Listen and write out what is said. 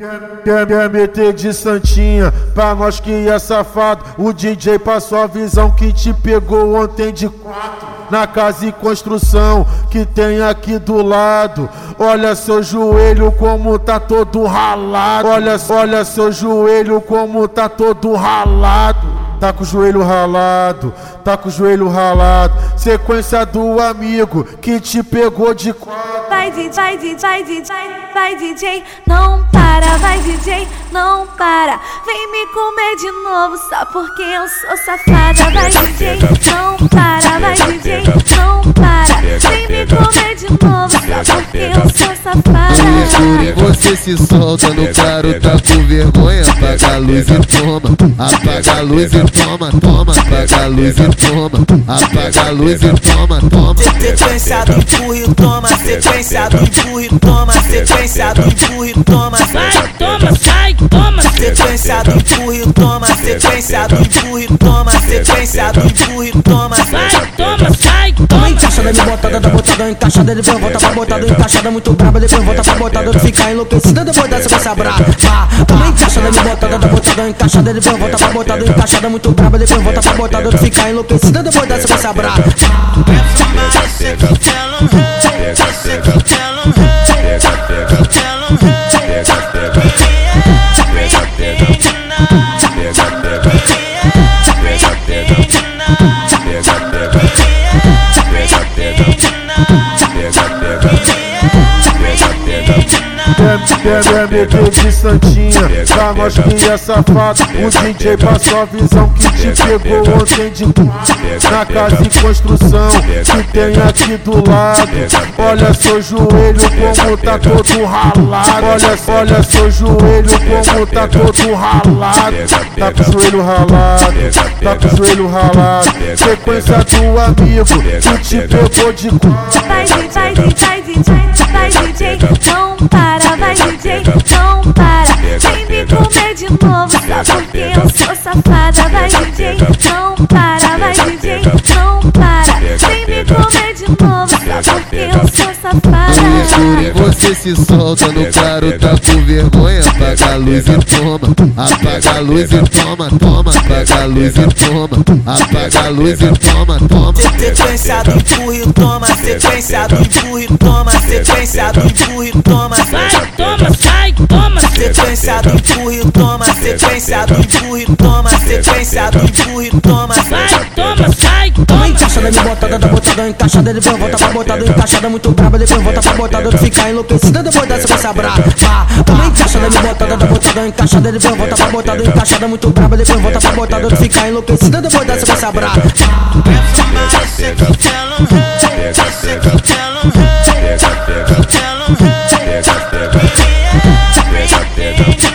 Quer, quer meter de santinha pra nós que é safado. O DJ passou a visão que te pegou ontem de quatro. Na casa e construção que tem aqui do lado. Olha seu joelho como tá todo ralado. Olha, olha seu joelho como tá todo ralado tá com o joelho ralado, tá com o joelho ralado. Sequência do amigo que te pegou de quatro. Vai DJ, vai DJ, vai DJ, não para, vai DJ, não para. Vem me comer de novo só porque eu sou safada. Vai DJ, não para, vai DJ, não para. Vem me comer de novo safada. Você se solta no claro, tá com vergonha, apaga a luz e toma, apaga a luz e toma, toma, apaga a luz e toma, apaga a luz e toma, toma. Sequência do empurre, toma, sequência do empurre, toma, sequência do empurre, toma. Sai, toma, sai, toma. Sequência do empurre, toma, sequência do empurre, toma, sequência do empurre, toma. Sai, toma, sai, toma. Encaixada, me botada, da botada, encaixada, depois volta pra botada, encaixada muito braba, depois volta pra botada, tu fica enlouquecida, depois dessa vai brava. Toma encaixada, me botada, da botada, encaixada, depois volta pra botada, encaixada muito braba, depois volta pra botada, tu fica enlouquecida, depois dessa vai brava. Quer, quer meter de santinha Pra nós que é safado O DJ passou a visão que te pegou ontem de Na casa e construção Que tem aqui do lado Olha seu joelho como tá todo ralado Olha, olha seu joelho como tá todo ralado Tá com o joelho ralado Tá com o joelho ralado Sequência do amigo Que te pegou de Vai DJ, vai DJ, vai DJ Não Não para Vem me comer de novo só porque eu sou safada Vai DJ, não para, vai DJ, não para Vem me comer de novo só porque eu sou safada Você se solta no claro, tá com vergonha, apaga a luz e toma, apaga a luz e toma, toma, apaga a luz e toma, apaga a luz e toma, toma. Sequência do empurre, toma, sequência do empurre, toma, sequência do empurre, toma. Sai, toma, sai, toma. Sequência do empurre, toma, sequência do empurre, toma, sequência do empurre, toma. Sai, toma, sai, Toma encaixada, me botada, da botada, encaixada, depois volta pra botada, encaixada muito braba, depois volta pra botada, tu fica enlouquecida, depois dessa vai brava. Toma encaixada, me botada, da botada, encaixada, depois volta pra botada, encaixada muito braba, depois volta pra botada, tu fica enlouquecida, depois dessa vai brava. Pega, chao.